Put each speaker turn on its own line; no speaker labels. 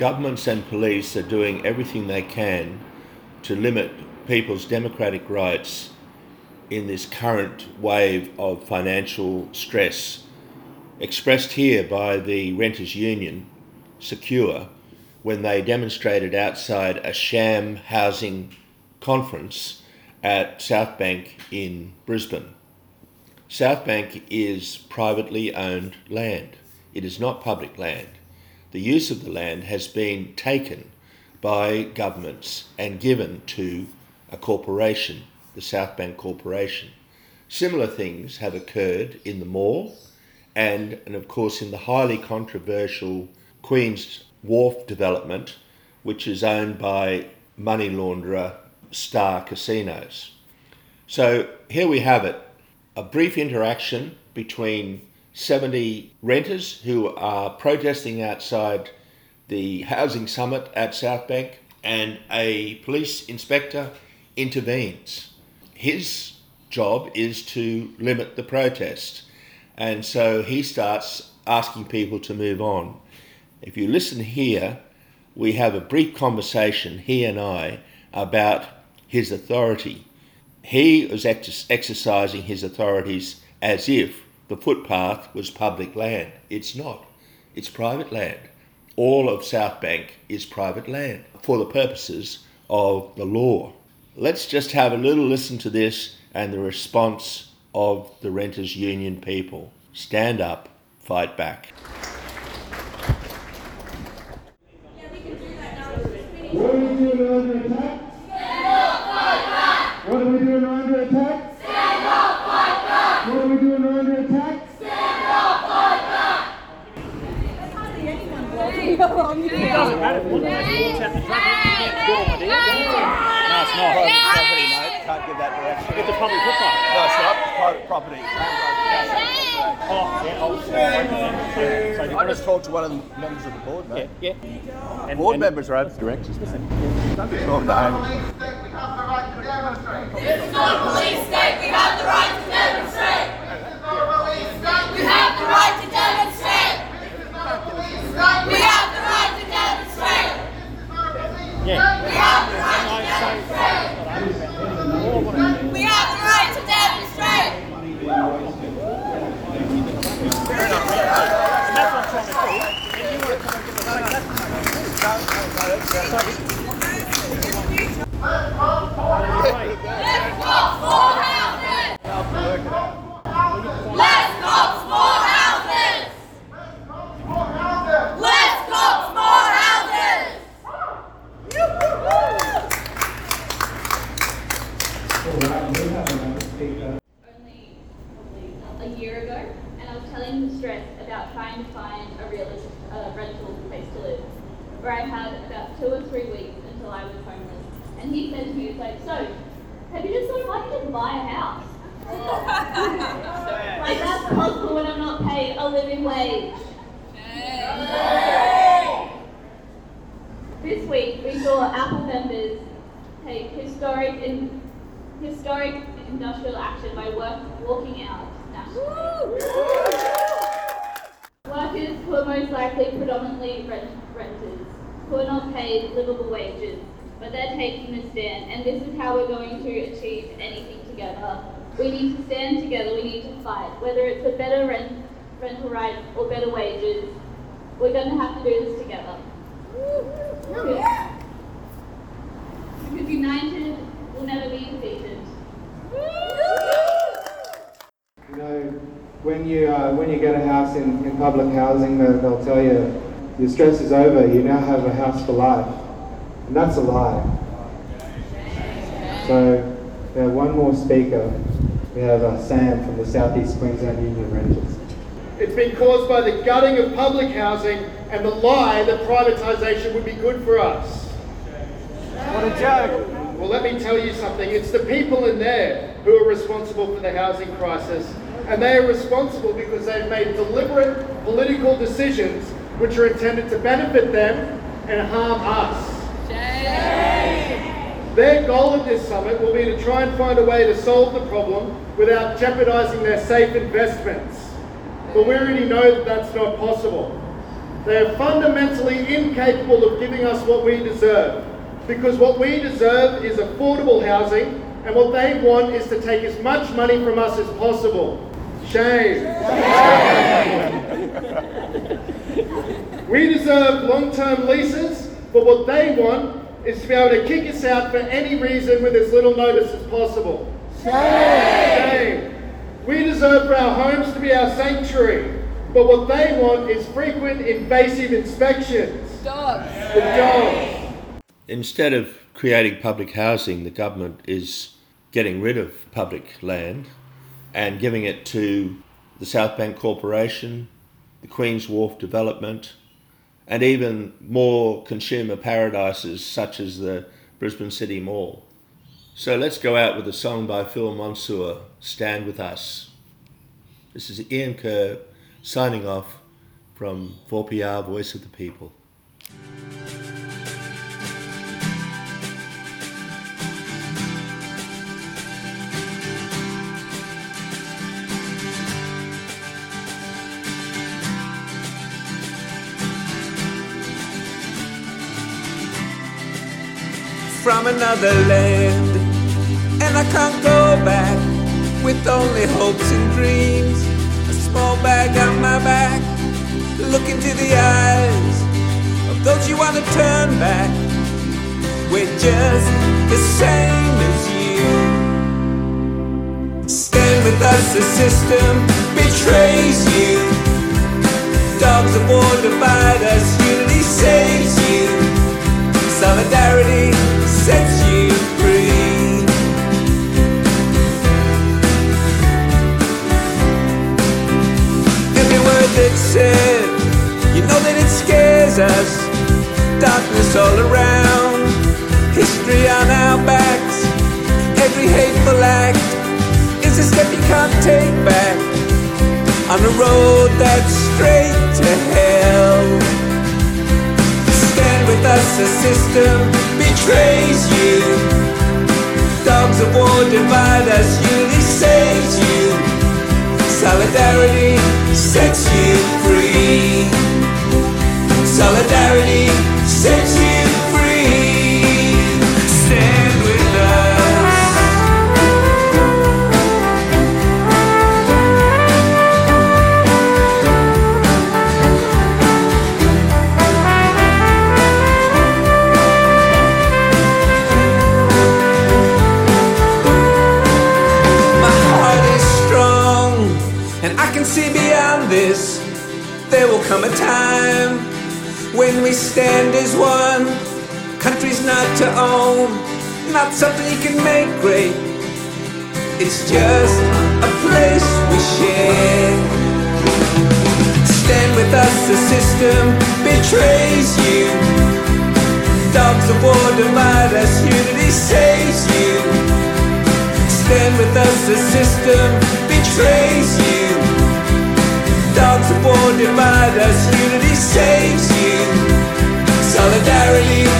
governments and police are doing everything they can to limit people's democratic rights in this current wave of financial stress, expressed here by the Renters Union, SEQUR, when they demonstrated outside a sham housing conference at South Bank in Brisbane. South Bank is privately owned land, it is not public land. The use of the land has been taken by governments and given to a corporation, the South Bank Corporation. Similar things have occurred in the mall and, and of course, in the highly controversial Queen's Wharf development, which is owned by money launderer Star Casinos. So here we have it a brief interaction between 70 renters who are protesting outside the housing summit at South Bank, and a police inspector intervenes. His job is to limit the protest, and so he starts asking people to move on. If you listen here, we have a brief conversation, he and I, about his authority. He was ex- exercising his authorities as if the footpath was public land. It's not, it's private land. All of South Bank is private land for the purposes of the law. Let's just have a little listen to this and the response of the Renters Union people. Stand up, fight back.
What are we doing under attack? Stand up, fight back! What are we doing under attack? Stand up, fight back! What are we doing under attack? Stand up, fight back!
It doesn't matter if one of those walks out the truck. It's a good idea. No, it's not.
Private property, mate. Can't give that direction.
It's a public footpath.
No, it's not. Private property.
Oh, yeah, I'll so, so
I just talked to one of the members of the board, mate.
yeah. And,
Board
and,
members are over directions, mate. Don't be talking to Amy.
It's not a police state. We have the right to demonstrate. We have the right to demonstrate. We have the right to demonstrate.
yeah.
We have the right to
No,
demonstrate.
so, all I want to do
We have the right to demonstrate.
that's what I'm trying to do. If you want to come and give us that,
Let's cops more houses. Let's cops more houses. Let's cops more houses.
only probably a year ago, and I was telling him stress about trying to find a realist uh, rental place to live, where I had about two or three weeks until I was homeless. And he said to me, "It's like, so, have you just thought if I could just buy a house? like that's possible when I'm not paid a living wage." This week we saw Apple members take historic in, historic industrial action by work, walking out nationally. Workers who are most likely predominantly rent, renters, who are not paid livable wages, but they're taking the stand, and this is how we're going to achieve anything together. We need to stand together, we need to fight, whether it's a better rent, rental rights or better wages, we're going to have to do this together. Because, united will never be defeated.
You know, when you uh, when you get a house in, in public housing, they'll, they'll tell you your stress is over. You now have a house for life, and that's a lie. So, we have one more speaker. We have uh, Sam from the Southeast Queensland Union Renters.
It's been caused by the gutting of public housing and the lie that privatisation would be good for us.
What a joke.
Well, let me tell you something. It's the people in there who are responsible for the housing crisis, and they are responsible because they've made deliberate political decisions which are intended to benefit them and harm us. Their goal at this summit will be to try and find a way to solve the problem without jeopardising their safe investments. But we already know that that's not possible. They are fundamentally incapable of giving us what we deserve. Because what we deserve is affordable housing, and what they want is to take as much money from us as possible. Shame. we deserve long term leases, but what they want is to be able to kick us out for any reason with as little notice as possible. Shame. We deserve for our homes to be our sanctuary, but what they want is frequent invasive inspections.
Dogs.
The dogs.
Instead of creating public housing, the government is getting rid of public land and giving it to the South Bank Corporation, the Queen's Wharf Development, and even more consumer paradises such as the Brisbane City Mall. So let's go out with a song by Phil Monsour, Stand With Us. This is Ian Kerr signing off from 4PR Voice of the People.
From another land. And I can't go back with only hopes and dreams. A small bag on my back, look into the eyes of those you want to turn back. We're just the same as you. Stand with us, the system betrays you. Dogs of war divide us, unity saves you. Solidarity sets you free. Every word that's said, you know that it scares us. Darkness all around, history on our backs. Every hateful act is a step you can't take back on a road that's straight to hell stand with us, system betrays you. Dogs of war divide us, unity saves you. Solidarity sets you I can see beyond this. There will come a time when we stand as one. Country's not to own, not something you can make great. It's just a place we share. Stand with us, the system betrays you. Dogs of war divide us, unity saves you. Stand with us, the system betrays you dogs are born divided as unity saves you. Solidarity